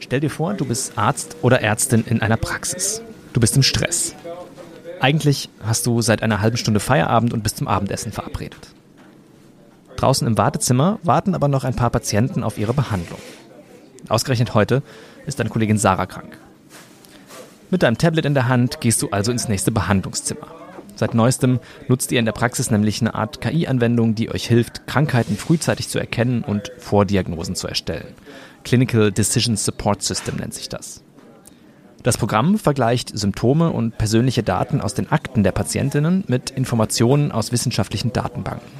Stell dir vor, du bist Arzt oder Ärztin in einer Praxis. Du bist im Stress. Eigentlich hast du seit einer halben Stunde Feierabend und bist zum Abendessen verabredet. Draußen im Wartezimmer warten aber noch ein paar Patienten auf ihre Behandlung. Ausgerechnet heute ist deine Kollegin Sarah krank. Mit deinem Tablet in der Hand gehst du also ins nächste Behandlungszimmer. Seit neuestem nutzt ihr in der Praxis nämlich eine Art KI-Anwendung, die euch hilft, Krankheiten frühzeitig zu erkennen und Vordiagnosen zu erstellen. Clinical Decision Support System nennt sich das. Das Programm vergleicht Symptome und persönliche Daten aus den Akten der Patientinnen mit Informationen aus wissenschaftlichen Datenbanken.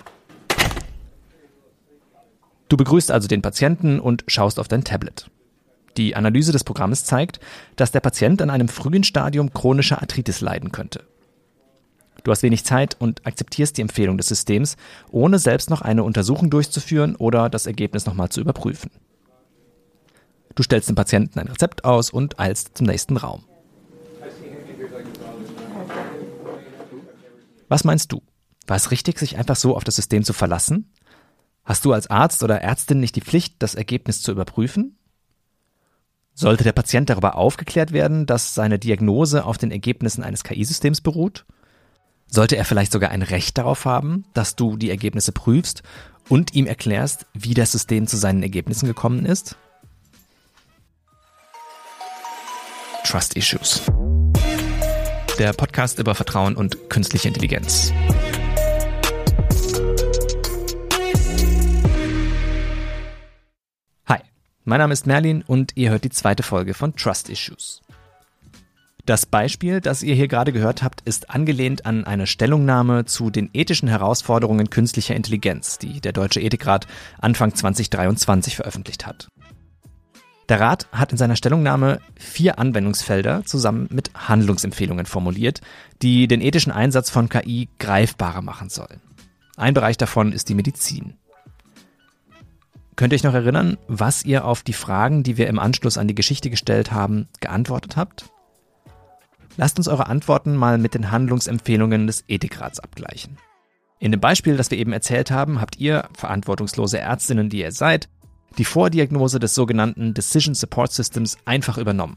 Du begrüßt also den Patienten und schaust auf dein Tablet. Die Analyse des Programmes zeigt, dass der Patient an einem frühen Stadium chronischer Arthritis leiden könnte. Du hast wenig Zeit und akzeptierst die Empfehlung des Systems, ohne selbst noch eine Untersuchung durchzuführen oder das Ergebnis nochmal zu überprüfen. Du stellst dem Patienten ein Rezept aus und eilst zum nächsten Raum. Was meinst du? War es richtig, sich einfach so auf das System zu verlassen? Hast du als Arzt oder Ärztin nicht die Pflicht, das Ergebnis zu überprüfen? Sollte der Patient darüber aufgeklärt werden, dass seine Diagnose auf den Ergebnissen eines KI-Systems beruht? Sollte er vielleicht sogar ein Recht darauf haben, dass du die Ergebnisse prüfst und ihm erklärst, wie das System zu seinen Ergebnissen gekommen ist? Trust Issues. Der Podcast über Vertrauen und künstliche Intelligenz. Hi, mein Name ist Merlin und ihr hört die zweite Folge von Trust Issues. Das Beispiel, das ihr hier gerade gehört habt, ist angelehnt an eine Stellungnahme zu den ethischen Herausforderungen künstlicher Intelligenz, die der Deutsche Ethikrat Anfang 2023 veröffentlicht hat. Der Rat hat in seiner Stellungnahme vier Anwendungsfelder zusammen mit Handlungsempfehlungen formuliert, die den ethischen Einsatz von KI greifbarer machen sollen. Ein Bereich davon ist die Medizin. Könnt ihr euch noch erinnern, was ihr auf die Fragen, die wir im Anschluss an die Geschichte gestellt haben, geantwortet habt? Lasst uns eure Antworten mal mit den Handlungsempfehlungen des Ethikrats abgleichen. In dem Beispiel, das wir eben erzählt haben, habt ihr, verantwortungslose Ärztinnen, die ihr seid, die Vordiagnose des sogenannten Decision Support Systems einfach übernommen.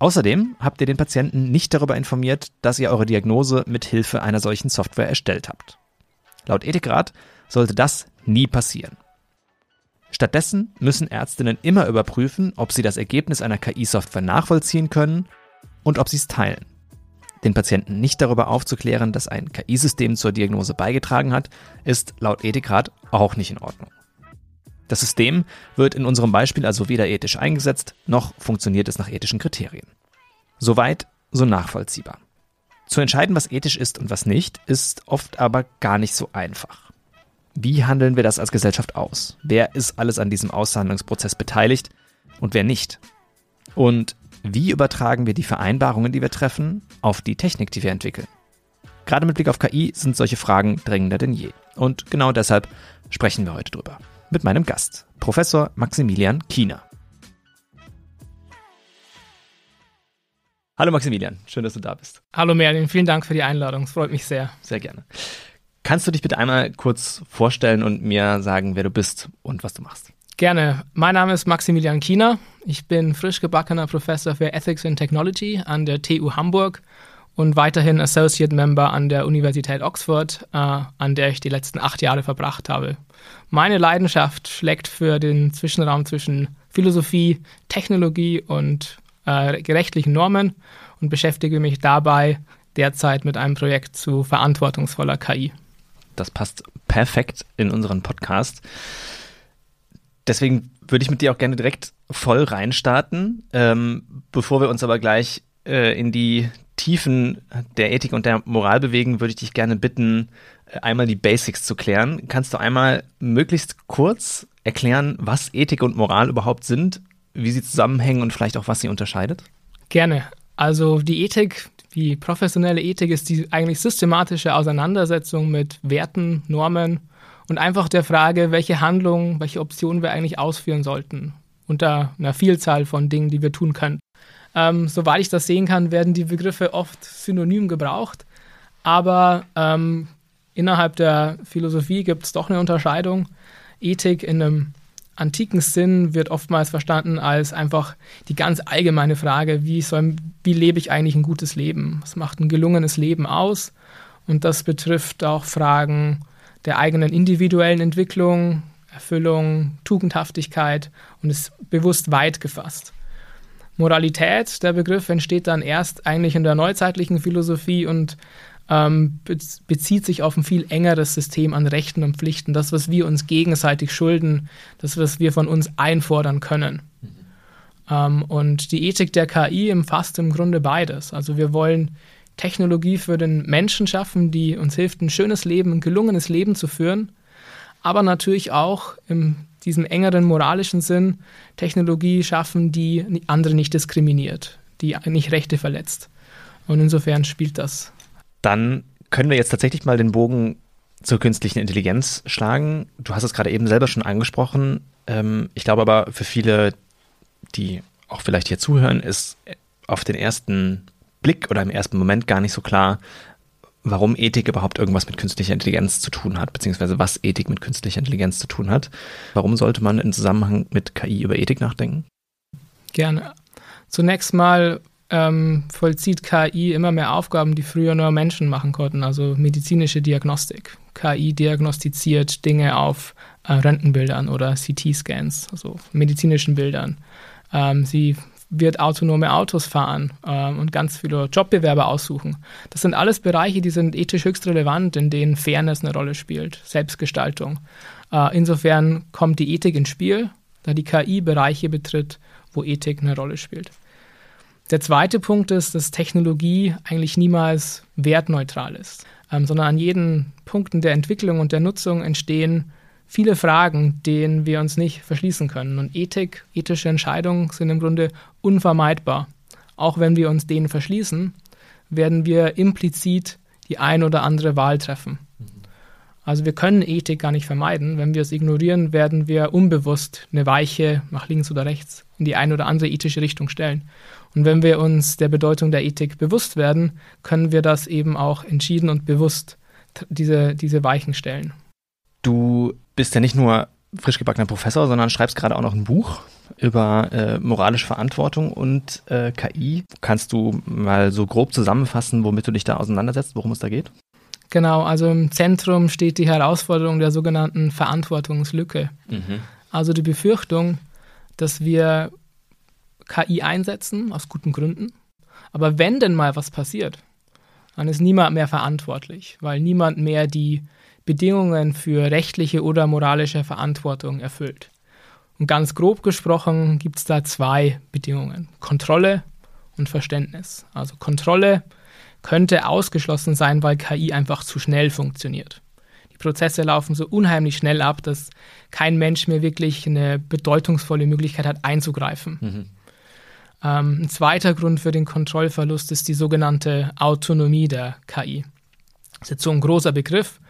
Außerdem habt ihr den Patienten nicht darüber informiert, dass ihr eure Diagnose mit Hilfe einer solchen Software erstellt habt. Laut Ethikrat sollte das nie passieren. Stattdessen müssen Ärztinnen immer überprüfen, ob sie das Ergebnis einer KI-Software nachvollziehen können und ob sie es teilen. Den Patienten nicht darüber aufzuklären, dass ein KI-System zur Diagnose beigetragen hat, ist laut Ethikrat auch nicht in Ordnung. Das System wird in unserem Beispiel also weder ethisch eingesetzt, noch funktioniert es nach ethischen Kriterien. Soweit, so nachvollziehbar. Zu entscheiden, was ethisch ist und was nicht, ist oft aber gar nicht so einfach. Wie handeln wir das als Gesellschaft aus? Wer ist alles an diesem Aushandlungsprozess beteiligt und wer nicht? Und wie übertragen wir die Vereinbarungen, die wir treffen, auf die Technik, die wir entwickeln? Gerade mit Blick auf KI sind solche Fragen dringender denn je. Und genau deshalb sprechen wir heute drüber. Mit meinem Gast, Professor Maximilian Kiener. Hallo Maximilian, schön, dass du da bist. Hallo Merlin, vielen Dank für die Einladung, es freut mich sehr. Sehr gerne. Kannst du dich bitte einmal kurz vorstellen und mir sagen, wer du bist und was du machst? Gerne. Mein Name ist Maximilian Kiener. Ich bin frisch gebackener Professor für Ethics and Technology an der TU Hamburg und weiterhin Associate Member an der Universität Oxford, äh, an der ich die letzten acht Jahre verbracht habe. Meine Leidenschaft schlägt für den Zwischenraum zwischen Philosophie, Technologie und äh, rechtlichen Normen und beschäftige mich dabei derzeit mit einem Projekt zu verantwortungsvoller KI. Das passt perfekt in unseren Podcast. Deswegen würde ich mit dir auch gerne direkt voll reinstarten. Ähm, bevor wir uns aber gleich äh, in die Tiefen der Ethik und der Moral bewegen, würde ich dich gerne bitten, äh, einmal die Basics zu klären. Kannst du einmal möglichst kurz erklären, was Ethik und Moral überhaupt sind, wie sie zusammenhängen und vielleicht auch, was sie unterscheidet? Gerne. Also die Ethik, die professionelle Ethik ist die eigentlich systematische Auseinandersetzung mit Werten, Normen und einfach der Frage, welche Handlungen, welche Optionen wir eigentlich ausführen sollten unter einer Vielzahl von Dingen, die wir tun können. Ähm, soweit ich das sehen kann, werden die Begriffe oft synonym gebraucht, aber ähm, innerhalb der Philosophie gibt es doch eine Unterscheidung. Ethik in einem antiken Sinn wird oftmals verstanden als einfach die ganz allgemeine Frage, wie, soll, wie lebe ich eigentlich ein gutes Leben? Was macht ein gelungenes Leben aus? Und das betrifft auch Fragen der eigenen individuellen Entwicklung, Erfüllung, Tugendhaftigkeit und ist bewusst weit gefasst. Moralität, der Begriff, entsteht dann erst eigentlich in der neuzeitlichen Philosophie und ähm, bezieht sich auf ein viel engeres System an Rechten und Pflichten, das, was wir uns gegenseitig schulden, das, was wir von uns einfordern können. Mhm. Ähm, und die Ethik der KI umfasst im Grunde beides. Also wir wollen Technologie für den Menschen schaffen, die uns hilft, ein schönes Leben, ein gelungenes Leben zu führen, aber natürlich auch in diesem engeren moralischen Sinn Technologie schaffen, die andere nicht diskriminiert, die nicht Rechte verletzt. Und insofern spielt das dann können wir jetzt tatsächlich mal den Bogen zur künstlichen Intelligenz schlagen. Du hast es gerade eben selber schon angesprochen. Ähm, ich glaube aber für viele, die auch vielleicht hier zuhören, ist auf den ersten Blick oder im ersten Moment gar nicht so klar, warum Ethik überhaupt irgendwas mit künstlicher Intelligenz zu tun hat, beziehungsweise was Ethik mit künstlicher Intelligenz zu tun hat. Warum sollte man im Zusammenhang mit KI über Ethik nachdenken? Gerne. Zunächst mal ähm, vollzieht KI immer mehr Aufgaben, die früher nur Menschen machen konnten, also medizinische Diagnostik. KI diagnostiziert Dinge auf äh, Röntgenbildern oder CT-Scans, also medizinischen Bildern. Ähm, sie wird autonome Autos fahren ähm, und ganz viele Jobbewerber aussuchen. Das sind alles Bereiche, die sind ethisch höchst relevant, in denen Fairness eine Rolle spielt, Selbstgestaltung. Äh, insofern kommt die Ethik ins Spiel, da die KI Bereiche betritt, wo Ethik eine Rolle spielt. Der zweite Punkt ist, dass Technologie eigentlich niemals wertneutral ist, ähm, sondern an jeden Punkten der Entwicklung und der Nutzung entstehen viele Fragen, denen wir uns nicht verschließen können. Und Ethik, ethische Entscheidungen sind im Grunde unvermeidbar. Auch wenn wir uns denen verschließen, werden wir implizit die ein oder andere Wahl treffen. Also wir können Ethik gar nicht vermeiden. Wenn wir es ignorieren, werden wir unbewusst eine Weiche nach links oder rechts in die eine oder andere ethische Richtung stellen. Und wenn wir uns der Bedeutung der Ethik bewusst werden, können wir das eben auch entschieden und bewusst diese, diese Weichen stellen. Du bist ja nicht nur frisch gebackener Professor, sondern schreibst gerade auch noch ein Buch über äh, moralische Verantwortung und äh, KI. Kannst du mal so grob zusammenfassen, womit du dich da auseinandersetzt, worum es da geht? Genau, also im Zentrum steht die Herausforderung der sogenannten Verantwortungslücke. Mhm. Also die Befürchtung, dass wir KI einsetzen, aus guten Gründen. Aber wenn denn mal was passiert, dann ist niemand mehr verantwortlich, weil niemand mehr die Bedingungen für rechtliche oder moralische Verantwortung erfüllt. Und ganz grob gesprochen gibt es da zwei Bedingungen. Kontrolle und Verständnis. Also Kontrolle könnte ausgeschlossen sein, weil KI einfach zu schnell funktioniert. Die Prozesse laufen so unheimlich schnell ab, dass kein Mensch mehr wirklich eine bedeutungsvolle Möglichkeit hat, einzugreifen. Mhm. Ähm, ein zweiter Grund für den Kontrollverlust ist die sogenannte Autonomie der KI. Das ist jetzt so ein großer Begriff,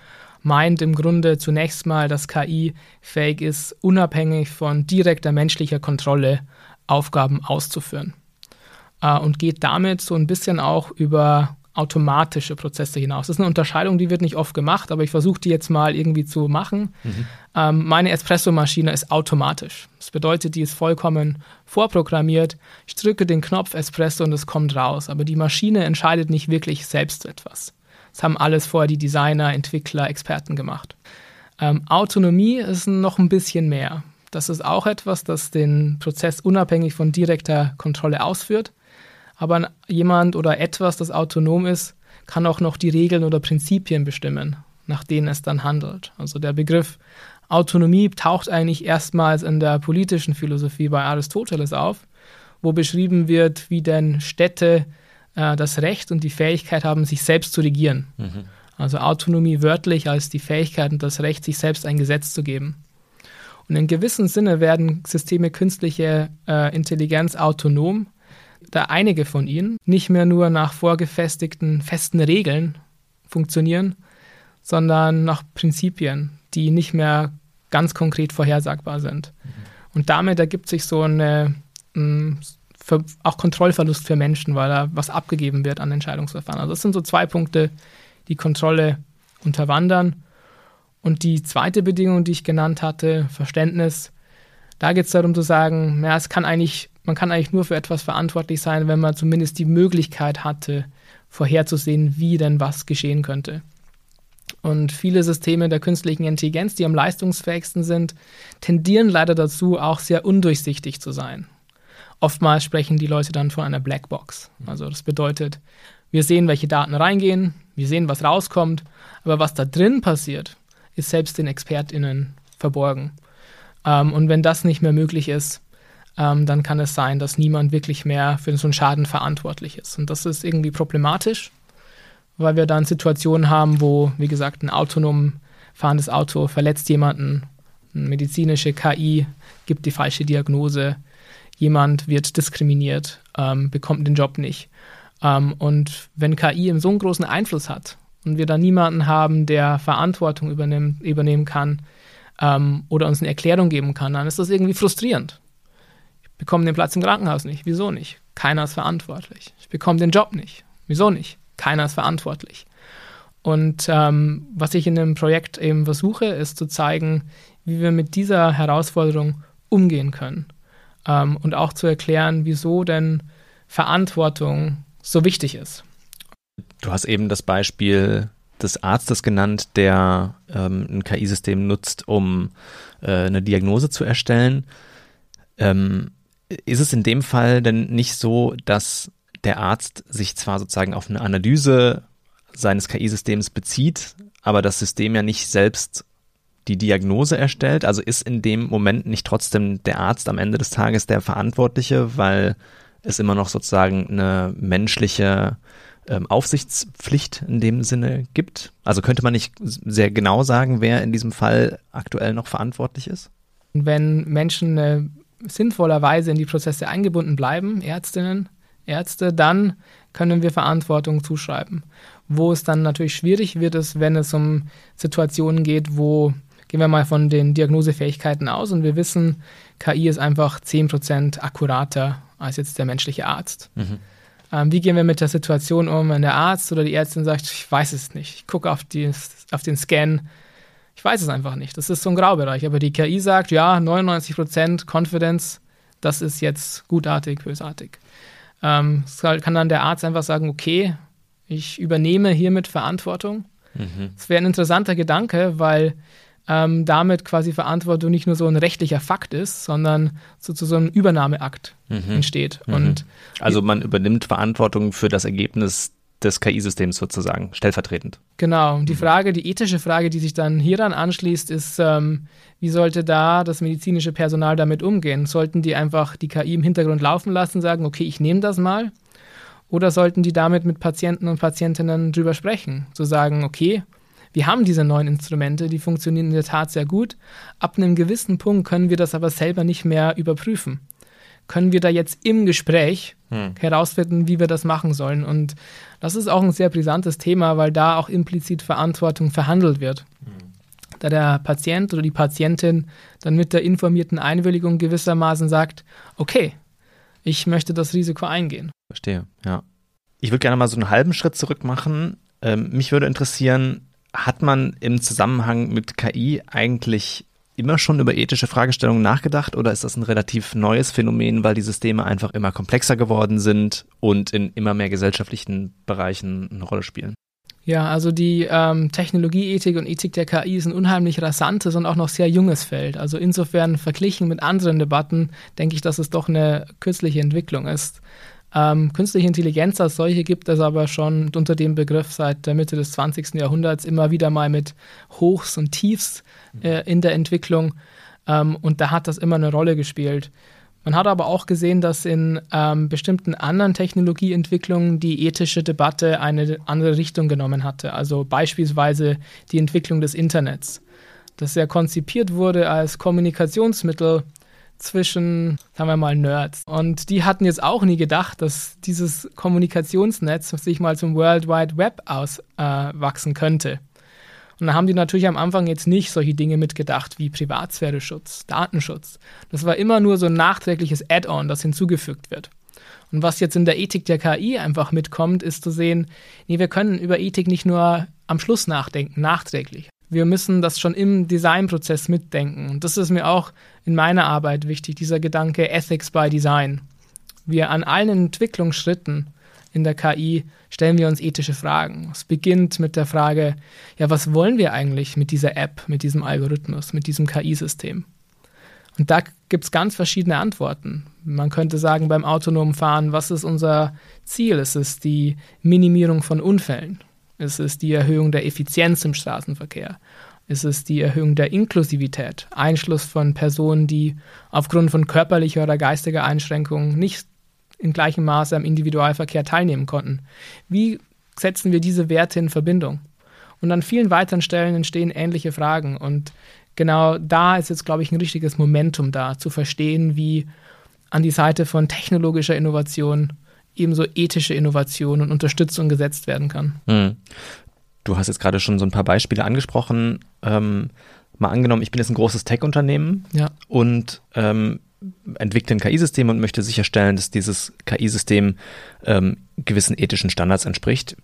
meint im Grunde zunächst mal, dass KI fähig ist, unabhängig von direkter menschlicher Kontrolle Aufgaben auszuführen. Äh, und geht damit so ein bisschen auch über automatische Prozesse hinaus. Das ist eine Unterscheidung, die wird nicht oft gemacht, aber ich versuche die jetzt mal irgendwie zu machen. Mhm. Ähm, meine Espresso-Maschine ist automatisch. Das bedeutet, die ist vollkommen vorprogrammiert. Ich drücke den Knopf Espresso und es kommt raus. Aber die Maschine entscheidet nicht wirklich selbst etwas. Das haben alles vorher die Designer, Entwickler, Experten gemacht. Ähm, Autonomie ist noch ein bisschen mehr. Das ist auch etwas, das den Prozess unabhängig von direkter Kontrolle ausführt aber jemand oder etwas, das autonom ist, kann auch noch die Regeln oder Prinzipien bestimmen, nach denen es dann handelt. Also der Begriff Autonomie taucht eigentlich erstmals in der politischen Philosophie bei Aristoteles auf, wo beschrieben wird, wie denn Städte äh, das Recht und die Fähigkeit haben, sich selbst zu regieren. Mhm. Also Autonomie wörtlich als die Fähigkeit und das Recht, sich selbst ein Gesetz zu geben. Und in gewissem Sinne werden Systeme künstliche äh, Intelligenz autonom, da einige von ihnen nicht mehr nur nach vorgefestigten festen Regeln funktionieren, sondern nach Prinzipien, die nicht mehr ganz konkret vorhersagbar sind. Mhm. Und damit ergibt sich so eine, ein, für, auch Kontrollverlust für Menschen, weil da was abgegeben wird an Entscheidungsverfahren. Also das sind so zwei Punkte, die Kontrolle unterwandern. Und die zweite Bedingung, die ich genannt hatte, Verständnis, Da geht es darum zu sagen, ja, es kann eigentlich, man kann eigentlich nur für etwas verantwortlich sein, wenn man zumindest die Möglichkeit hatte, vorherzusehen, wie denn was geschehen könnte. Und viele Systeme der künstlichen Intelligenz, die am leistungsfähigsten sind, tendieren leider dazu, auch sehr undurchsichtig zu sein. Oftmals sprechen die Leute dann von einer Blackbox. Also das bedeutet, wir sehen, welche Daten reingehen, wir sehen, was rauskommt, aber was da drin passiert, ist selbst den ExpertInnen verborgen. Ähm, und wenn das nicht mehr möglich ist, ähm, dann kann es sein, dass niemand wirklich mehr für so einen Schaden verantwortlich ist. Und das ist irgendwie problematisch weil wir dann Situationen haben, wo, wie gesagt, ein autonom fahrendes Auto verletzt jemanden, eine medizinische KI gibt die falsche Diagnose, jemand wird diskriminiert, ähm, bekommt den Job nicht. Ähm, und wenn KI so einen großen Einfluss hat und wir dann niemanden haben, der Verantwortung übernehmen, übernehmen kann ähm, oder uns eine Erklärung geben kann, dann ist das irgendwie frustrierend. Ich bekomme den Platz im Krankenhaus nicht. Wieso nicht? Keiner ist verantwortlich. Ich bekomme den Job nicht. Wieso nicht? Keiner ist verantwortlich. Und ähm, was ich in dem Projekt eben versuche, ist zu zeigen, wie wir mit dieser Herausforderung umgehen können. Ähm, und auch zu erklären, wieso denn Verantwortung so wichtig ist. Du hast eben das Beispiel des Arztes genannt, der ähm, ein KI-System nutzt, um äh, eine Diagnose zu erstellen. Ähm, ist es in dem Fall denn nicht so, dass der Arzt sich zwar sozusagen auf eine Analyse seines KI-Systems bezieht, aber das System ja nicht selbst die Diagnose erstellt. Also ist in dem Moment nicht trotzdem der Arzt am Ende des Tages der Verantwortliche, weil es immer noch sozusagen eine menschliche ähm, Aufsichtspflicht in dem Sinne gibt. Also könnte man nicht sehr genau sagen, wer in diesem Fall aktuell noch verantwortlich ist? Wenn Menschen äh, sinnvollerweise in die Prozesse eingebunden bleiben, Ärztinnen, Ärzte, dann können wir Verantwortung zuschreiben. Wo es dann natürlich schwierig wird, ist, wenn es um Situationen geht, wo, gehen wir mal von den Diagnosefähigkeiten aus und wir wissen, KI ist einfach 10% akkurater als jetzt der menschliche Arzt. Mhm. Ähm, wie gehen wir mit der Situation um, wenn der Arzt oder die Ärztin sagt, ich weiß es nicht, ich gucke auf, auf den Scan, ich weiß es einfach nicht. Das ist so ein Graubereich. Aber die KI sagt, ja, 99% Confidence, das ist jetzt gutartig, bösartig. Ähm, kann dann der Arzt einfach sagen, okay, ich übernehme hiermit Verantwortung. Mhm. Das wäre ein interessanter Gedanke, weil ähm, damit quasi Verantwortung nicht nur so ein rechtlicher Fakt ist, sondern so zu so einem Übernahmeakt mhm. entsteht. Mhm. Und also man übernimmt Verantwortung für das Ergebnis des KI-Systems sozusagen, stellvertretend. Genau. Die mhm. Frage, die ethische Frage, die sich dann hieran anschließt, ist, ähm, wie sollte da das medizinische Personal damit umgehen? Sollten die einfach die KI im Hintergrund laufen lassen, sagen, okay, ich nehme das mal? Oder sollten die damit mit Patienten und Patientinnen drüber sprechen? Zu sagen, okay, wir haben diese neuen Instrumente, die funktionieren in der Tat sehr gut. Ab einem gewissen Punkt können wir das aber selber nicht mehr überprüfen. Können wir da jetzt im Gespräch hm. herausfinden, wie wir das machen sollen? Und das ist auch ein sehr brisantes Thema, weil da auch implizit Verantwortung verhandelt wird. Hm da der Patient oder die Patientin dann mit der informierten Einwilligung gewissermaßen sagt, okay, ich möchte das Risiko eingehen. Verstehe, ja. Ich würde gerne mal so einen halben Schritt zurück machen. Ähm, mich würde interessieren, hat man im Zusammenhang mit KI eigentlich immer schon über ethische Fragestellungen nachgedacht oder ist das ein relativ neues Phänomen, weil die Systeme einfach immer komplexer geworden sind und in immer mehr gesellschaftlichen Bereichen eine Rolle spielen? Ja, also die ähm, Technologieethik und Ethik der KI ist ein unheimlich rasantes und auch noch sehr junges Feld. Also insofern verglichen mit anderen Debatten denke ich, dass es doch eine kürzliche Entwicklung ist. Ähm, künstliche Intelligenz als solche gibt es aber schon unter dem Begriff seit der Mitte des 20. Jahrhunderts immer wieder mal mit Hochs und Tiefs äh, in der Entwicklung. Ähm, und da hat das immer eine Rolle gespielt. Man hat aber auch gesehen, dass in ähm, bestimmten anderen Technologieentwicklungen die ethische Debatte eine andere Richtung genommen hatte. Also beispielsweise die Entwicklung des Internets, das ja konzipiert wurde als Kommunikationsmittel zwischen, sagen wir mal, Nerds. Und die hatten jetzt auch nie gedacht, dass dieses Kommunikationsnetz sich mal zum World Wide Web auswachsen äh, könnte. Und da haben die natürlich am Anfang jetzt nicht solche Dinge mitgedacht wie Privatsphäre-Schutz, Datenschutz. Das war immer nur so ein nachträgliches Add-on, das hinzugefügt wird. Und was jetzt in der Ethik der KI einfach mitkommt, ist zu sehen, nee, wir können über Ethik nicht nur am Schluss nachdenken, nachträglich. Wir müssen das schon im Designprozess mitdenken. Und das ist mir auch in meiner Arbeit wichtig, dieser Gedanke Ethics by Design. Wir an allen Entwicklungsschritten in der KI stellen wir uns ethische Fragen. Es beginnt mit der Frage, ja, was wollen wir eigentlich mit dieser App, mit diesem Algorithmus, mit diesem KI-System? Und da gibt es ganz verschiedene Antworten. Man könnte sagen, beim autonomen Fahren, was ist unser Ziel? Ist es die Minimierung von Unfällen? Ist es die Erhöhung der Effizienz im Straßenverkehr? Ist es die Erhöhung der Inklusivität? Einschluss von Personen, die aufgrund von körperlicher oder geistiger Einschränkungen nicht in gleichem Maße am Individualverkehr teilnehmen konnten. Wie setzen wir diese Werte in Verbindung? Und an vielen weiteren Stellen entstehen ähnliche Fragen. Und genau da ist jetzt, glaube ich, ein richtiges Momentum da, zu verstehen, wie an die Seite von technologischer Innovation ebenso ethische Innovation und Unterstützung gesetzt werden kann. Hm. Du hast jetzt gerade schon so ein paar Beispiele angesprochen. Ähm, mal angenommen, ich bin jetzt ein großes Tech-Unternehmen ja. und ähm, entwickle ein KI-System und möchte sicherstellen, dass dieses KI-System ähm, gewissen ethischen Standards entspricht.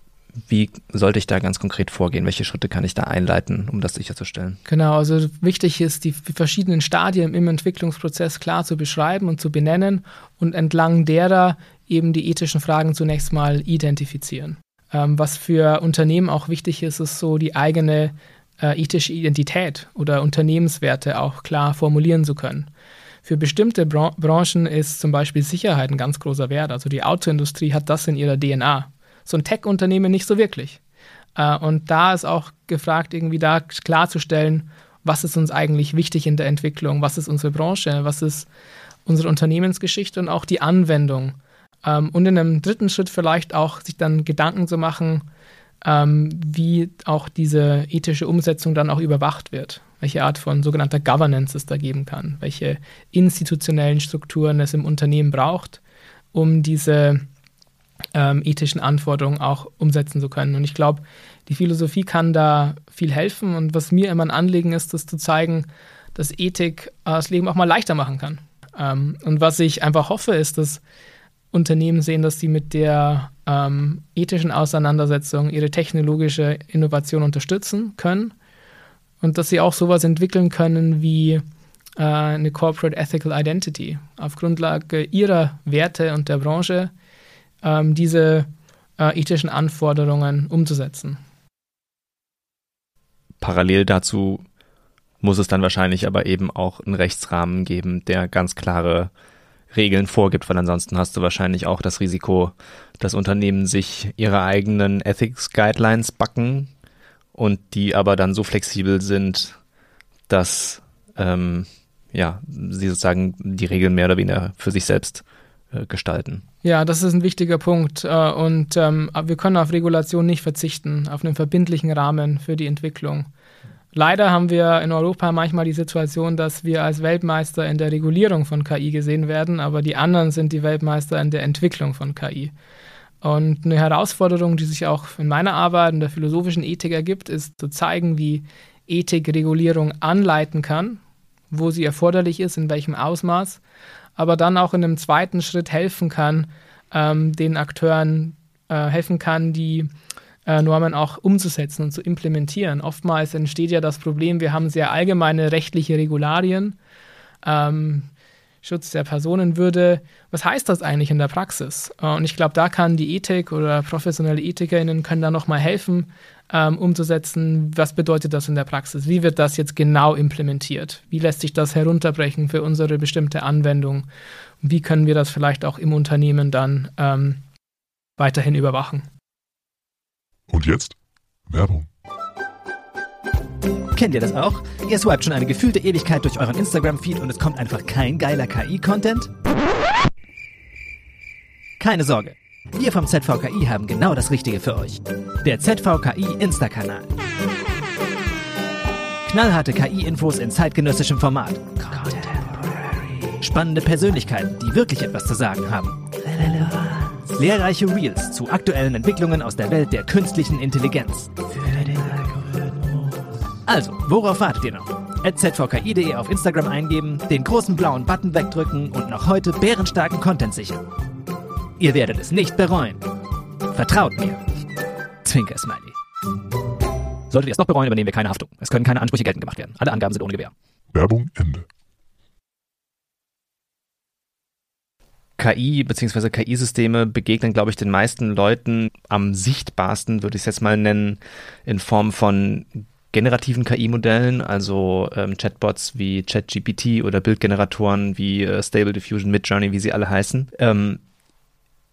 Wie sollte ich da ganz konkret vorgehen? Welche Schritte kann ich da einleiten, um das sicherzustellen? Genau, also wichtig ist, die verschiedenen Stadien im Entwicklungsprozess klar zu beschreiben und zu benennen und entlang derer eben die ethischen Fragen zunächst mal identifizieren. Ähm, was für Unternehmen auch wichtig ist, ist so die eigene äh, ethische Identität oder Unternehmenswerte auch klar formulieren zu können. Für bestimmte Bran Branchen ist zum Beispiel Sicherheit ein ganz großer Wert. Also die Autoindustrie hat das in ihrer DNA. So ein Tech-Unternehmen nicht so wirklich. Äh, und da ist auch gefragt, irgendwie da klarzustellen, was ist uns eigentlich wichtig in der Entwicklung, was ist unsere Branche, was ist unsere Unternehmensgeschichte und auch die Anwendung. Ähm, und in einem dritten Schritt vielleicht auch sich dann Gedanken zu machen, ähm, wie auch diese ethische Umsetzung dann auch überwacht wird. Welche Art von sogenannter Governance es da geben kann, welche institutionellen Strukturen es im Unternehmen braucht, um diese ähm, ethischen Anforderungen auch umsetzen zu können. Und ich glaube, die Philosophie kann da viel helfen. Und was mir immer ein Anliegen ist, das zu zeigen, dass Ethik äh, das Leben auch mal leichter machen kann. Ähm, und was ich einfach hoffe, ist, dass Unternehmen sehen, dass sie mit der ähm, ethischen Auseinandersetzung ihre technologische Innovation unterstützen können und dass sie auch sowas entwickeln können wie äh, eine Corporate Ethical Identity auf Grundlage ihrer Werte und der Branche ähm, diese äh, ethischen Anforderungen umzusetzen. Parallel dazu muss es dann wahrscheinlich aber eben auch einen Rechtsrahmen geben, der ganz klare Regeln vorgibt, weil ansonsten hast du wahrscheinlich auch das Risiko, dass Unternehmen sich ihre eigenen Ethics Guidelines backen und die aber dann so flexibel sind, dass ähm, ja, sie sozusagen die Regeln mehr oder weniger für sich selbst äh, gestalten. Ja, das ist ein wichtiger Punkt. Äh, und ähm, wir können auf Regulation nicht verzichten, auf einen verbindlichen Rahmen für die Entwicklung. Leider haben wir in Europa manchmal die Situation, dass wir als Weltmeister in der Regulierung von KI gesehen werden, aber die anderen sind die Weltmeister in der Entwicklung von KI. Und eine Herausforderung, die sich auch in meiner Arbeit in der philosophischen Ethik ergibt, ist zu zeigen, wie Ethik Regulierung anleiten kann, wo sie erforderlich ist, in welchem Ausmaß, aber dann auch in einem zweiten Schritt helfen kann, ähm, den Akteuren äh, helfen kann, die äh, Normen auch umzusetzen und zu implementieren. Oftmals entsteht ja das Problem, wir haben sehr allgemeine rechtliche Regularien, ähm, Schutz der Personenwürde. Was heißt das eigentlich in der Praxis? Äh, und ich glaube, da kann die Ethik oder professionelle EthikerInnen können da nochmal helfen, ähm, umzusetzen, was bedeutet das in der Praxis? Wie wird das jetzt genau implementiert? Wie lässt sich das herunterbrechen für unsere bestimmte Anwendung? Wie können wir das vielleicht auch im Unternehmen dann ähm, weiterhin überwachen? Und jetzt Werbung. Kennt ihr das auch? Ihr swiped schon eine gefühlte Ewigkeit durch euren Instagram-Feed und es kommt einfach kein geiler KI-Content? Keine Sorge. Wir vom ZVKI haben genau das Richtige für euch. Der ZVKI Insta-Kanal. Knallharte KI-Infos in zeitgenössischem Format. Spannende Persönlichkeiten, die wirklich etwas zu sagen haben. Lehrreiche Reels zu aktuellen Entwicklungen aus der Welt der künstlichen Intelligenz. Also, worauf wartet ihr noch? zvki.de auf Instagram eingeben, den großen blauen Button wegdrücken und noch heute bärenstarken Content sichern. Ihr werdet es nicht bereuen. Vertraut mir. Zwinker Smiley. Solltet ihr es doch bereuen, übernehmen wir keine Haftung. Es können keine Ansprüche geltend gemacht werden. Alle Angaben sind ohne Gewähr. Werbung Ende. KI bzw. KI-Systeme begegnen, glaube ich, den meisten Leuten am sichtbarsten, würde ich es jetzt mal nennen, in Form von generativen KI-Modellen, also ähm, Chatbots wie ChatGPT oder Bildgeneratoren wie äh, Stable Diffusion, Midjourney, wie sie alle heißen. Ähm,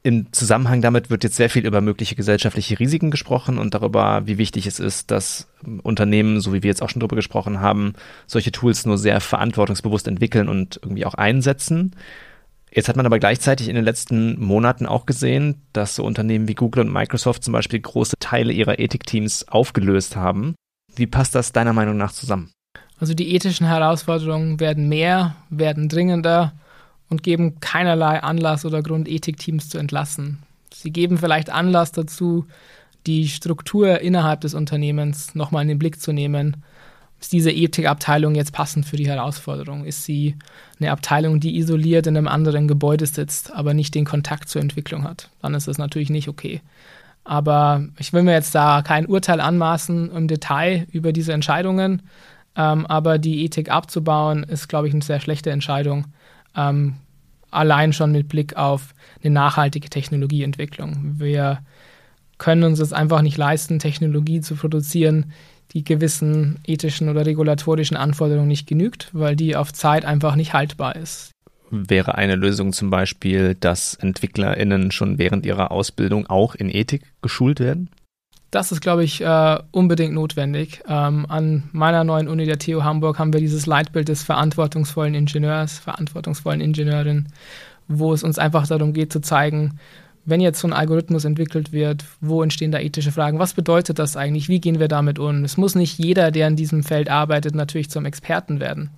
Im Zusammenhang damit wird jetzt sehr viel über mögliche gesellschaftliche Risiken gesprochen und darüber, wie wichtig es ist, dass Unternehmen, so wie wir jetzt auch schon darüber gesprochen haben, solche Tools nur sehr verantwortungsbewusst entwickeln und irgendwie auch einsetzen. Jetzt hat man aber gleichzeitig in den letzten Monaten auch gesehen, dass so Unternehmen wie Google und Microsoft zum Beispiel große Teile ihrer Ethikteams aufgelöst haben. Wie passt das deiner Meinung nach zusammen? Also die ethischen Herausforderungen werden mehr, werden dringender und geben keinerlei Anlass oder Grund, Ethikteams zu entlassen. Sie geben vielleicht Anlass dazu, die Struktur innerhalb des Unternehmens nochmal in den Blick zu nehmen ist diese Ethikabteilung jetzt passend für die Herausforderung? Ist sie eine Abteilung, die isoliert in einem anderen Gebäude sitzt, aber nicht den Kontakt zur Entwicklung hat? Dann ist das natürlich nicht okay. Aber ich will mir jetzt da kein Urteil anmaßen im Detail über diese Entscheidungen. Ähm, aber die Ethik abzubauen, ist, glaube ich, eine sehr schlechte Entscheidung. Ähm, allein schon mit Blick auf eine nachhaltige Technologieentwicklung. Wir können uns es einfach nicht leisten, Technologie zu produzieren, die gewissen ethischen oder regulatorischen Anforderungen nicht genügt, weil die auf Zeit einfach nicht haltbar ist. Wäre eine Lösung zum Beispiel, dass EntwicklerInnen schon während ihrer Ausbildung auch in Ethik geschult werden? Das ist, glaube ich, äh, unbedingt notwendig. Ähm, an meiner neuen Uni der TU Hamburg haben wir dieses Leitbild des verantwortungsvollen Ingenieurs, verantwortungsvollen Ingenieurin, wo es uns einfach darum geht zu zeigen, wenn jetzt so ein Algorithmus entwickelt wird, wo entstehen da ethische Fragen? Was bedeutet das eigentlich? Wie gehen wir damit um? Es muss nicht jeder, der in diesem Feld arbeitet, natürlich zum Experten werden.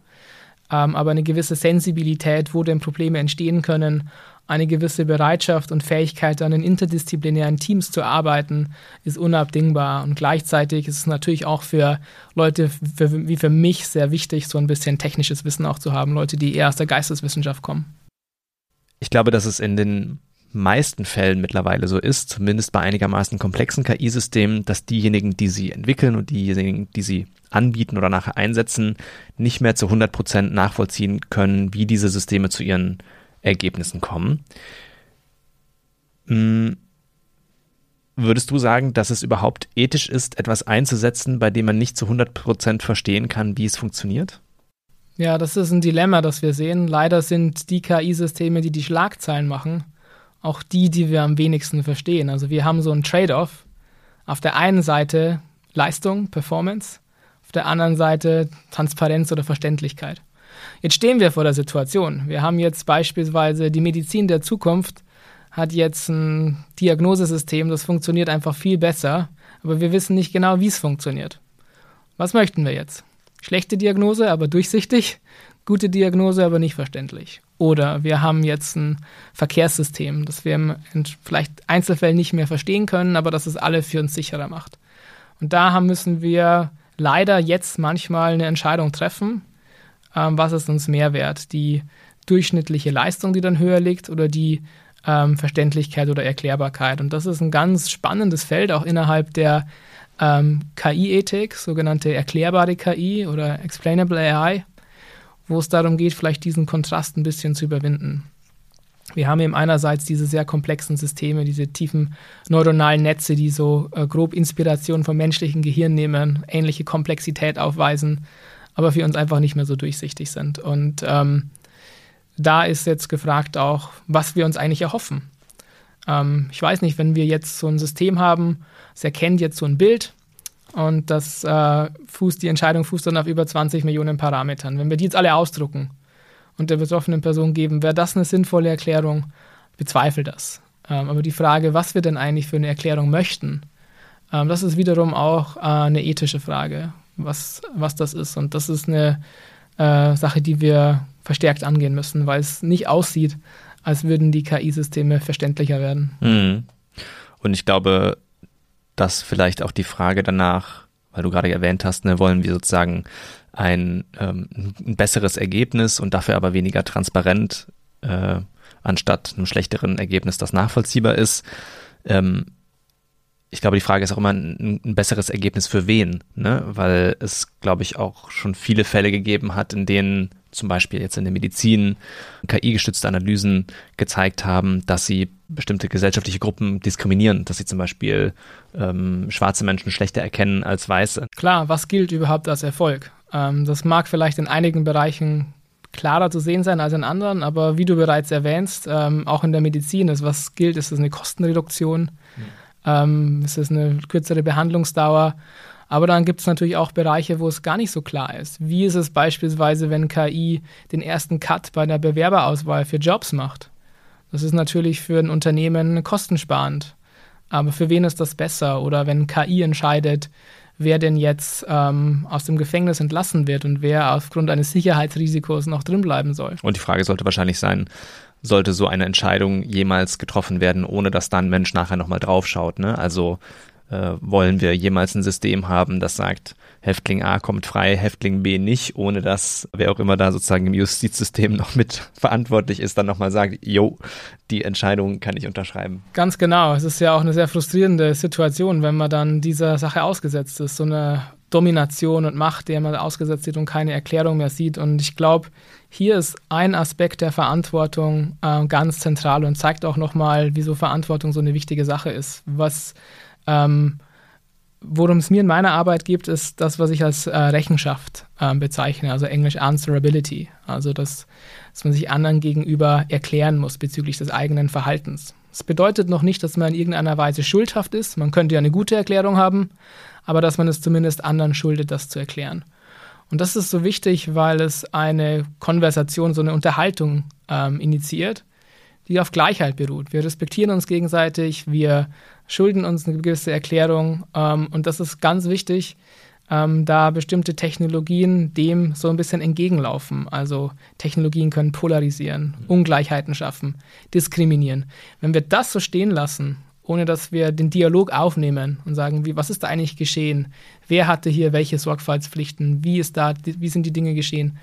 Ähm, aber eine gewisse Sensibilität, wo denn Probleme entstehen können, eine gewisse Bereitschaft und Fähigkeit, dann in interdisziplinären Teams zu arbeiten, ist unabdingbar. Und gleichzeitig ist es natürlich auch für Leute für, wie für mich sehr wichtig, so ein bisschen technisches Wissen auch zu haben, Leute, die eher aus der Geisteswissenschaft kommen. Ich glaube, dass es in den meisten Fällen mittlerweile so ist, zumindest bei einigermaßen komplexen KI-Systemen, dass diejenigen, die sie entwickeln und diejenigen, die sie anbieten oder nachher einsetzen, nicht mehr zu 100 Prozent nachvollziehen können, wie diese Systeme zu ihren Ergebnissen kommen. Hm. Würdest du sagen, dass es überhaupt ethisch ist, etwas einzusetzen, bei dem man nicht zu 100 Prozent verstehen kann, wie es funktioniert? Ja, das ist ein Dilemma, das wir sehen. Leider sind die KI-Systeme, die die Schlagzeilen machen, auch die, die wir am wenigsten verstehen. Also wir haben so einen Trade-off. Auf der einen Seite Leistung, Performance, auf der anderen Seite Transparenz oder Verständlichkeit. Jetzt stehen wir vor der Situation. Wir haben jetzt beispielsweise die Medizin der Zukunft hat jetzt ein Diagnosesystem, das funktioniert einfach viel besser, aber wir wissen nicht genau, wie es funktioniert. Was möchten wir jetzt? Schlechte Diagnose, aber durchsichtig, gute Diagnose, aber nicht verständlich. Oder wir haben jetzt ein Verkehrssystem, das wir in vielleicht Einzelfällen nicht mehr verstehen können, aber das es alle für uns sicherer macht. Und da müssen wir leider jetzt manchmal eine Entscheidung treffen, ähm, was ist uns mehr wert? Die durchschnittliche Leistung, die dann höher liegt, oder die ähm, Verständlichkeit oder Erklärbarkeit. Und das ist ein ganz spannendes Feld, auch innerhalb der ähm, KI-Ethik, sogenannte erklärbare KI oder Explainable AI wo es darum geht, vielleicht diesen Kontrast ein bisschen zu überwinden. Wir haben eben einerseits diese sehr komplexen Systeme, diese tiefen neuronalen Netze, die so äh, grob Inspiration vom menschlichen Gehirn nehmen, ähnliche Komplexität aufweisen, aber für uns einfach nicht mehr so durchsichtig sind. Und ähm, da ist jetzt gefragt auch, was wir uns eigentlich erhoffen. Ähm, ich weiß nicht, wenn wir jetzt so ein System haben, es erkennt jetzt so ein Bild, und das äh, fußt, die Entscheidung fußt dann auf über 20 Millionen Parametern. Wenn wir die jetzt alle ausdrucken und der betroffenen Person geben, wäre das eine sinnvolle Erklärung? Bezweifle das. Ähm, aber die Frage, was wir denn eigentlich für eine Erklärung möchten, ähm, das ist wiederum auch äh, eine ethische Frage, was, was das ist. Und das ist eine äh, Sache, die wir verstärkt angehen müssen, weil es nicht aussieht, als würden die KI-Systeme verständlicher werden. Mhm. Und ich glaube, dass vielleicht auch die Frage danach, weil du gerade erwähnt hast, ne, wollen wir sozusagen ein, ähm, ein besseres Ergebnis und dafür aber weniger transparent, äh, anstatt einem schlechteren Ergebnis, das nachvollziehbar ist. Ähm, ich glaube, die Frage ist auch immer ein, ein besseres Ergebnis für wen, ne? weil es, glaube ich, auch schon viele Fälle gegeben hat, in denen zum Beispiel jetzt in der Medizin KI-gestützte Analysen gezeigt haben, dass sie bestimmte gesellschaftliche Gruppen diskriminieren, dass sie zum Beispiel ähm, schwarze Menschen schlechter erkennen als weiße. Klar, was gilt überhaupt als Erfolg? Ähm, das mag vielleicht in einigen Bereichen klarer zu sehen sein als in anderen, aber wie du bereits erwähnst, ähm, auch in der Medizin ist, was gilt, ist es eine Kostenreduktion, mhm. ist es eine kürzere Behandlungsdauer, aber dann gibt es natürlich auch Bereiche, wo es gar nicht so klar ist. Wie ist es beispielsweise, wenn KI den ersten Cut bei der Bewerberauswahl für Jobs macht? Das ist natürlich für ein Unternehmen kostensparend. Aber für wen ist das besser? Oder wenn KI entscheidet, wer denn jetzt ähm, aus dem Gefängnis entlassen wird und wer aufgrund eines Sicherheitsrisikos noch drin bleiben soll. Und die Frage sollte wahrscheinlich sein, sollte so eine Entscheidung jemals getroffen werden, ohne dass dann ein Mensch nachher nochmal draufschaut. Ne? Also äh, wollen wir jemals ein System haben, das sagt, Häftling A kommt frei, Häftling B nicht, ohne dass wer auch immer da sozusagen im Justizsystem noch mit verantwortlich ist, dann nochmal sagt, jo, die Entscheidung kann ich unterschreiben. Ganz genau. Es ist ja auch eine sehr frustrierende Situation, wenn man dann dieser Sache ausgesetzt ist. So eine Domination und Macht, der man ausgesetzt sieht und keine Erklärung mehr sieht. Und ich glaube, hier ist ein Aspekt der Verantwortung äh, ganz zentral und zeigt auch nochmal, wieso Verantwortung so eine wichtige Sache ist. Was ähm, Worum es mir in meiner Arbeit geht, ist das, was ich als äh, Rechenschaft äh, bezeichne, also Englisch Answerability. Also, dass, dass man sich anderen gegenüber erklären muss bezüglich des eigenen Verhaltens. Das bedeutet noch nicht, dass man in irgendeiner Weise schuldhaft ist. Man könnte ja eine gute Erklärung haben, aber dass man es zumindest anderen schuldet, das zu erklären. Und das ist so wichtig, weil es eine Konversation, so eine Unterhaltung ähm, initiiert, die auf Gleichheit beruht. Wir respektieren uns gegenseitig, wir schulden uns eine gewisse Erklärung. Ähm, und das ist ganz wichtig, ähm, da bestimmte Technologien dem so ein bisschen entgegenlaufen. Also Technologien können polarisieren, mhm. Ungleichheiten schaffen, diskriminieren. Wenn wir das so stehen lassen, ohne dass wir den Dialog aufnehmen und sagen, wie, was ist da eigentlich geschehen? Wer hatte hier welche Sorgfaltspflichten? Wie, ist da, wie sind die Dinge geschehen?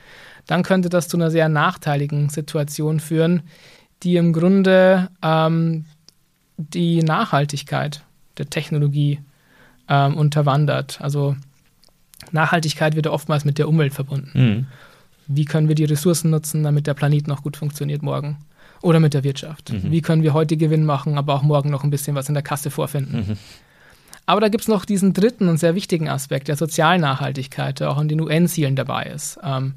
Dann könnte das zu einer sehr nachteiligen Situation führen, die im Grunde ähm, die Nachhaltigkeit der Technologie ähm, unterwandert. Also Nachhaltigkeit wird ja oftmals mit der Umwelt verbunden. Mhm. Wie können wir die Ressourcen nutzen, damit der Planet noch gut funktioniert morgen? Oder mit der Wirtschaft. Mhm. Wie können wir heute Gewinn machen, aber auch morgen noch ein bisschen was in der Kasse vorfinden? Mhm. Aber da gibt es noch diesen dritten und sehr wichtigen Aspekt der sozialen Nachhaltigkeit, der auch in den UN-Zielen dabei ist. Ähm,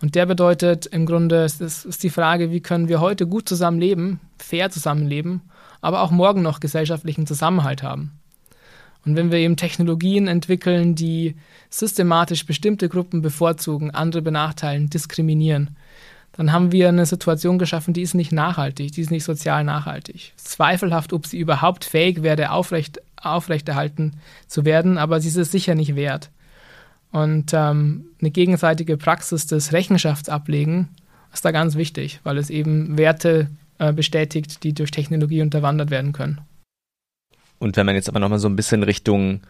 und der bedeutet im Grunde, es ist, ist die Frage, wie können wir heute gut zusammenleben, fair zusammenleben aber auch morgen noch gesellschaftlichen Zusammenhalt haben. Und wenn wir eben Technologien entwickeln, die systematisch bestimmte Gruppen bevorzugen, andere benachteiligen, diskriminieren, dann haben wir eine Situation geschaffen, die ist nicht nachhaltig, die ist nicht sozial nachhaltig. Zweifelhaft, ob sie überhaupt fähig wäre, aufrecht, aufrechterhalten zu werden, aber sie ist es sicher nicht wert. Und ähm, eine gegenseitige Praxis des Rechenschaftsablegen ist da ganz wichtig, weil es eben Werte äh, bestätigt, die durch Technologie unterwandert werden können. Und wenn man jetzt aber nochmal so ein bisschen Richtung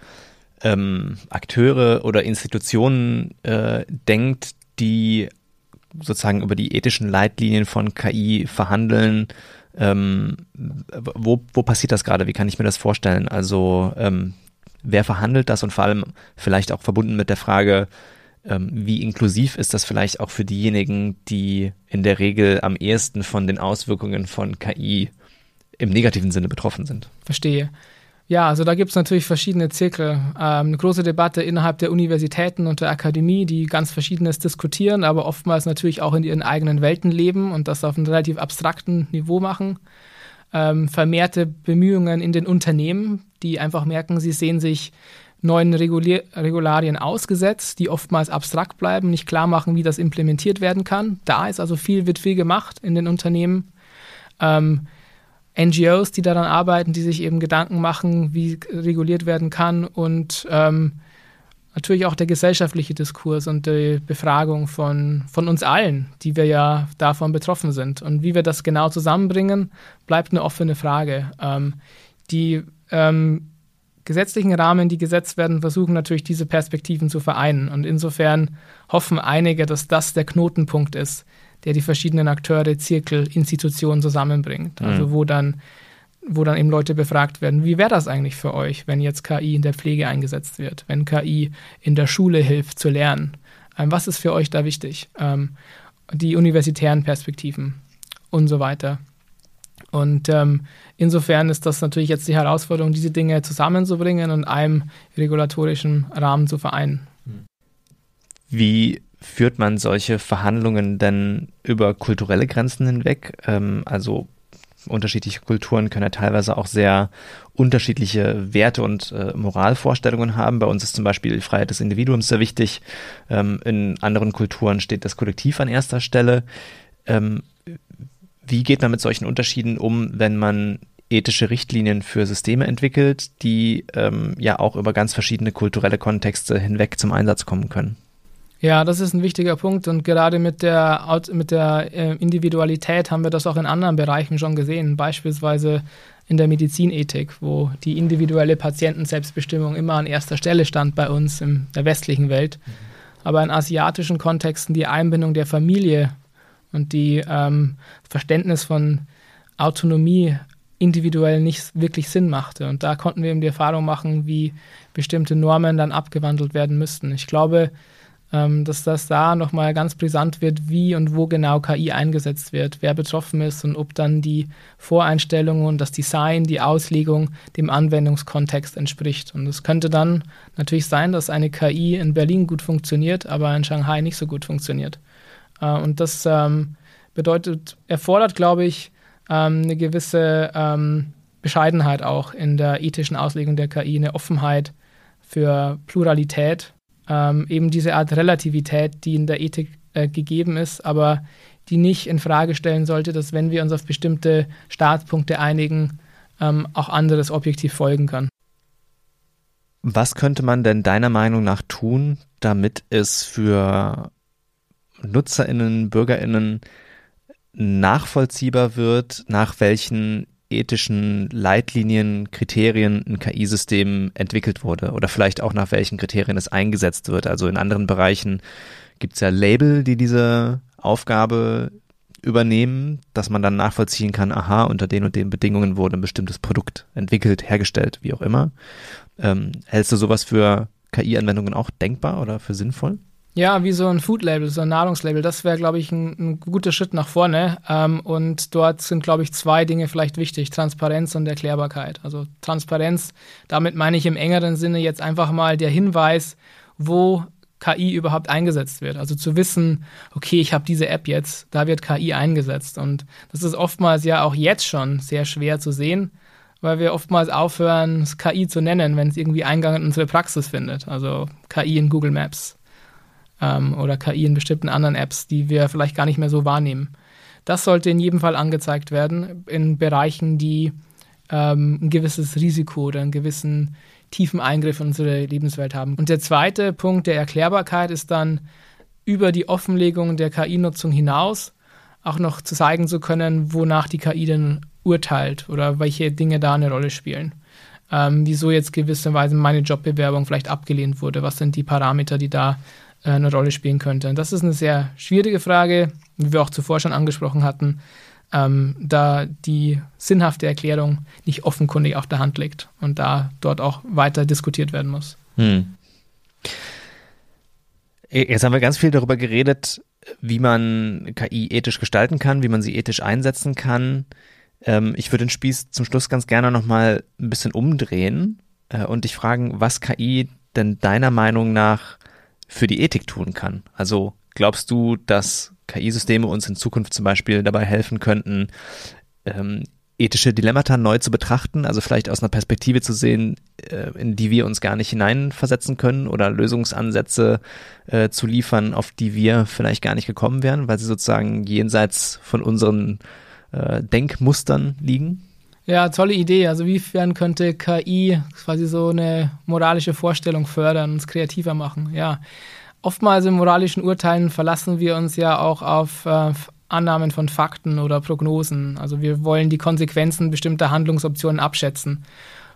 ähm, Akteure oder Institutionen äh, denkt, die sozusagen über die ethischen Leitlinien von KI verhandeln, ähm, wo, wo passiert das gerade? Wie kann ich mir das vorstellen? Also ähm, wer verhandelt das und vor allem vielleicht auch verbunden mit der Frage, ähm, wie inklusiv ist das vielleicht auch für diejenigen, die in der Regel am ehesten von den Auswirkungen von KI im negativen Sinne betroffen sind? Verstehe. Ja, also da gibt es natürlich verschiedene Zirkel. Ähm, eine große Debatte innerhalb der Universitäten und der Akademie, die ganz Verschiedenes diskutieren, aber oftmals natürlich auch in ihren eigenen Welten leben und das auf einem relativ abstrakten Niveau machen. Ähm, vermehrte Bemühungen in den Unternehmen, die einfach merken, sie sehen sich neuen Regulier Regularien ausgesetzt, die oftmals abstrakt bleiben, nicht klar machen, wie das implementiert werden kann. Da ist also viel, wird viel gemacht in den Unternehmen. Ähm, NGOs, die daran arbeiten, die sich eben Gedanken machen, wie reguliert werden kann und ähm, natürlich auch der gesellschaftliche Diskurs und die Befragung von, von uns allen, die wir ja davon betroffen sind. Und wie wir das genau zusammenbringen, bleibt eine offene Frage. Ähm, die ähm, gesetzlichen Rahmen, die gesetzt werden, versuchen natürlich diese Perspektiven zu vereinen. Und insofern hoffen einige, dass das der Knotenpunkt ist, der die verschiedenen Akteure, Zirkel, Institutionen zusammenbringt. Also mhm. Also wo dann wo dann eben Leute befragt werden, wie wäre das eigentlich für euch, wenn jetzt KI in der Pflege eingesetzt wird, wenn KI in der Schule hilft zu lernen? Ähm, was ist für euch da wichtig? Ähm, die universitären Perspektiven und so weiter. Und ähm, insofern ist das natürlich jetzt die Herausforderung, diese Dinge zusammenzubringen und einem regulatorischen Rahmen zu vereinen. Wie führt man solche Verhandlungen denn über kulturelle Grenzen hinweg? Ähm, also unterschiedliche Kulturen können ja teilweise auch sehr unterschiedliche Werte und äh, Moralvorstellungen haben. Bei uns ist zum Beispiel die Freiheit des Individuums sehr wichtig. Ähm, in anderen Kulturen steht das Kollektiv an erster Stelle. Ähm, wie geht man mit solchen Unterschieden um, wenn man ethische Richtlinien für Systeme entwickelt, die ähm, ja auch über ganz verschiedene kulturelle Kontexte hinweg zum Einsatz kommen können? Ja, das ist ein wichtiger Punkt und gerade mit der, mit der äh, Individualität haben wir das auch in anderen Bereichen schon gesehen, beispielsweise in der Medizinethik, wo die individuelle Patientenselbstbestimmung immer an erster Stelle stand bei uns in der westlichen Welt. Mhm. Aber in asiatischen Kontexten die Einbindung der Familie und die ähm, Verständnis von Autonomie individuell nicht wirklich Sinn machte. Und da konnten wir eben die Erfahrung machen, wie bestimmte Normen dann abgewandelt werden müssten. Ich glaube, dass das da nochmal ganz brisant wird, wie und wo genau KI eingesetzt wird, wer betroffen ist und ob dann die Voreinstellungen, das Design, die Auslegung dem Anwendungskontext entspricht. Und es könnte dann natürlich sein, dass eine KI in Berlin gut funktioniert, aber in Shanghai nicht so gut funktioniert. Äh, und das ähm, bedeutet, erfordert, glaube ich, ähm, eine gewisse Bescheidenheit auch in der ethischen Auslegung der KI, eine Offenheit für Pluralität ähm, eben diese Art Relativität, die in der Ethik äh, gegeben ist, aber die nicht in Frage stellen sollte, dass wenn wir uns auf bestimmte Startpunkte einigen, ähm, auch anderes objektiv folgen kann. Was könnte man denn deiner Meinung nach tun, damit es für Nutzerinnen, Bürgerinnen nachvollziehbar wird, nach welchen ethischen Leitlinien, Kriterien ein KI-System entwickelt wurde oder vielleicht auch nach welchen Kriterien es eingesetzt wird. Also in anderen Bereichen gibt es ja Label, die diese Aufgabe übernehmen, dass man dann nachvollziehen kann, aha, unter den und den Bedingungen wurde ein bestimmtes Produkt entwickelt, hergestellt, wie auch immer. Ähm, hältst du sowas für KI-Anwendungen auch denkbar oder für sinnvoll? Ja, wie so ein Food-Label, so ein Nahrungslabel. Das wäre, glaube ich, ein, ein, guter Schritt nach vorne. Ähm, und dort sind, glaube ich, zwei Dinge vielleicht wichtig: Transparenz und Erklärbarkeit. Also Transparenz, damit meine ich im engeren Sinne jetzt einfach mal der Hinweis, wo KI überhaupt eingesetzt wird. Also zu wissen, okay, ich habe diese App jetzt, da wird KI eingesetzt. Und das ist oftmals ja auch jetzt schon sehr schwer zu sehen, weil wir oftmals aufhören, es KI zu nennen, wenn es irgendwie Eingang in unsere Praxis findet. Also KI in Google Maps ähm, oder KI in bestimmten anderen Apps, die wir vielleicht gar nicht mehr so wahrnehmen. Das sollte in jedem Fall angezeigt werden in Bereichen, die ähm, ein gewisses Risiko oder einen gewissen tiefen Eingriff in unsere Lebenswelt haben. Und der zweite Punkt der Erklärbarkeit ist dann über die Offenlegung der KI-Nutzung hinaus auch noch zu zeigen zu können, wonach die KI denn urteilt oder welche Dinge da eine Rolle spielen. Ähm, wieso jetzt gewisserweise meine Jobbewerbung vielleicht abgelehnt wurde, was sind die Parameter, die da eine Rolle spielen könnte. Und das ist eine sehr schwierige Frage, wie wir auch zuvor schon angesprochen hatten, ähm, da die sinnhafte Erklärung nicht offenkundig auf der Hand liegt und da dort auch weiter diskutiert werden muss. Hm. Jetzt haben wir ganz viel darüber geredet, wie man KI ethisch gestalten kann, wie man sie ethisch einsetzen kann. Ähm, ich würde den Spieß zum Schluss ganz gerne nochmal ein bisschen umdrehen äh, und dich fragen, was KI denn deiner Meinung nach für die Ethik tun kann. Also glaubst du, dass KI-Systeme uns in Zukunft zum Beispiel dabei helfen könnten, ähm, ethische Dilemmata neu zu betrachten, also vielleicht aus einer Perspektive zu sehen, äh, in die wir uns gar nicht hineinversetzen können oder Lösungsansätze äh, zu liefern, auf die wir vielleicht gar nicht gekommen wären, weil sie sozusagen jenseits von unseren äh, Denkmustern liegen? Ja, tolle Idee. Also wiefern könnte KI quasi so eine moralische Vorstellung fördern, uns kreativer machen? Ja. Oftmals in moralischen Urteilen verlassen wir uns ja auch auf äh, Annahmen von Fakten oder Prognosen. Also wir wollen die Konsequenzen bestimmter Handlungsoptionen abschätzen.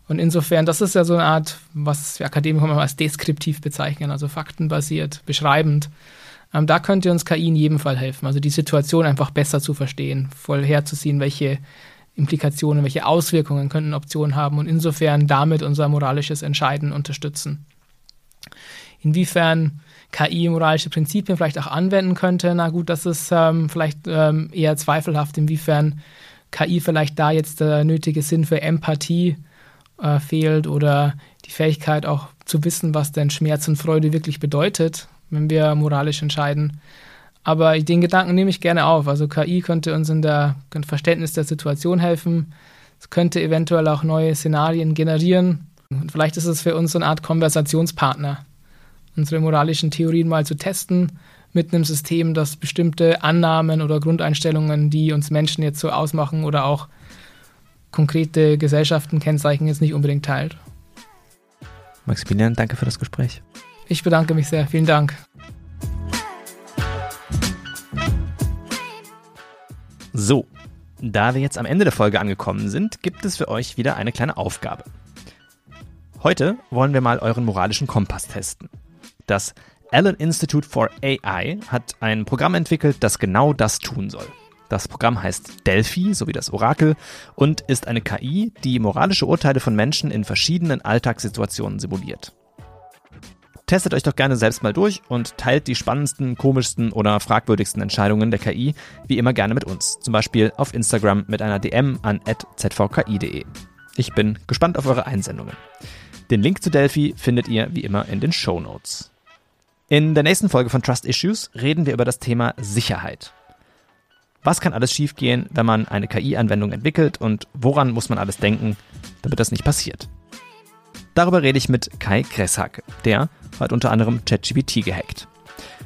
Und insofern, das ist ja so eine Art, was wir Akademiker mal als deskriptiv bezeichnen, also faktenbasiert, beschreibend. Ähm, da könnte uns KI in jedem Fall helfen, also die Situation einfach besser zu verstehen, vorherzuziehen, welche Implikationen, welche Auswirkungen könnten Optionen haben und insofern damit unser moralisches Entscheiden unterstützen. Inwiefern KI moralische Prinzipien vielleicht auch anwenden könnte, na gut, das ist ähm, vielleicht ähm, eher zweifelhaft, inwiefern KI vielleicht da jetzt der nötige Sinn für Empathie äh, fehlt oder die Fähigkeit auch zu wissen, was denn Schmerz und Freude wirklich bedeutet, wenn wir moralisch entscheiden. Aber den Gedanken nehme ich gerne auf. Also KI könnte uns in der Verständnis der Situation helfen. Es könnte eventuell auch neue Szenarien generieren. Und vielleicht ist es für uns so eine Art Konversationspartner, unsere moralischen Theorien mal zu testen mit einem System, das bestimmte Annahmen oder Grundeinstellungen, die uns Menschen jetzt so ausmachen oder auch konkrete Gesellschaften kennzeichnen, jetzt nicht unbedingt teilt. Maximilian, danke für das Gespräch. Ich bedanke mich sehr. Vielen Dank. So, da wir jetzt am Ende der Folge angekommen sind, gibt es für euch wieder eine kleine Aufgabe. Heute wollen wir mal euren moralischen Kompass testen. Das Allen Institute for AI hat ein Programm entwickelt, das genau das tun soll. Das Programm heißt Delphi, so wie das Orakel, und ist eine KI, die moralische Urteile von Menschen in verschiedenen Alltagssituationen simuliert. Testet euch doch gerne selbst mal durch und teilt die spannendsten, komischsten oder fragwürdigsten Entscheidungen der KI wie immer gerne mit uns. Zum Beispiel auf Instagram mit einer DM an zvki.de. Ich bin gespannt auf eure Einsendungen. Den Link zu Delphi findet ihr wie immer in den Show Notes. In der nächsten Folge von Trust Issues reden wir über das Thema Sicherheit. Was kann alles schiefgehen, wenn man eine KI-Anwendung entwickelt und woran muss man alles denken, damit das nicht passiert? Darüber rede ich mit Kai Gresshake. Der hat unter anderem ChatGPT gehackt.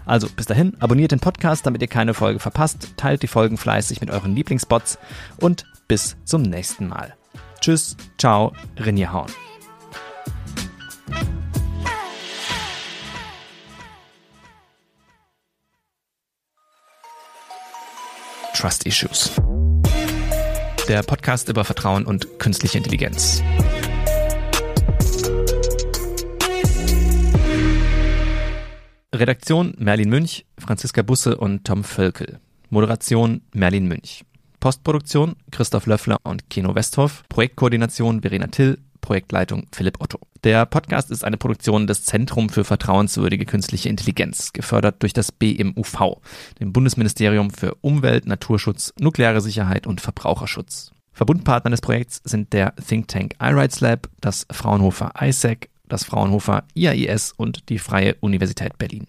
Also bis dahin, abonniert den Podcast, damit ihr keine Folge verpasst, teilt die Folgen fleißig mit euren Lieblingsbots und bis zum nächsten Mal. Tschüss, ciao, Rinje Hauen. Trust Issues. Der Podcast über Vertrauen und künstliche Intelligenz. Redaktion Merlin Münch, Franziska Busse und Tom Völkel. Moderation Merlin Münch. Postproduktion Christoph Löffler und Kino Westhoff. Projektkoordination Verena Till. Projektleitung Philipp Otto. Der Podcast ist eine Produktion des Zentrum für vertrauenswürdige künstliche Intelligenz, gefördert durch das BMUV, dem Bundesministerium für Umwelt, Naturschutz, nukleare Sicherheit und Verbraucherschutz. Verbundpartner des Projekts sind der Think Tank iRights Lab, das Fraunhofer ISAC, das Fraunhofer IAIS und die Freie Universität Berlin.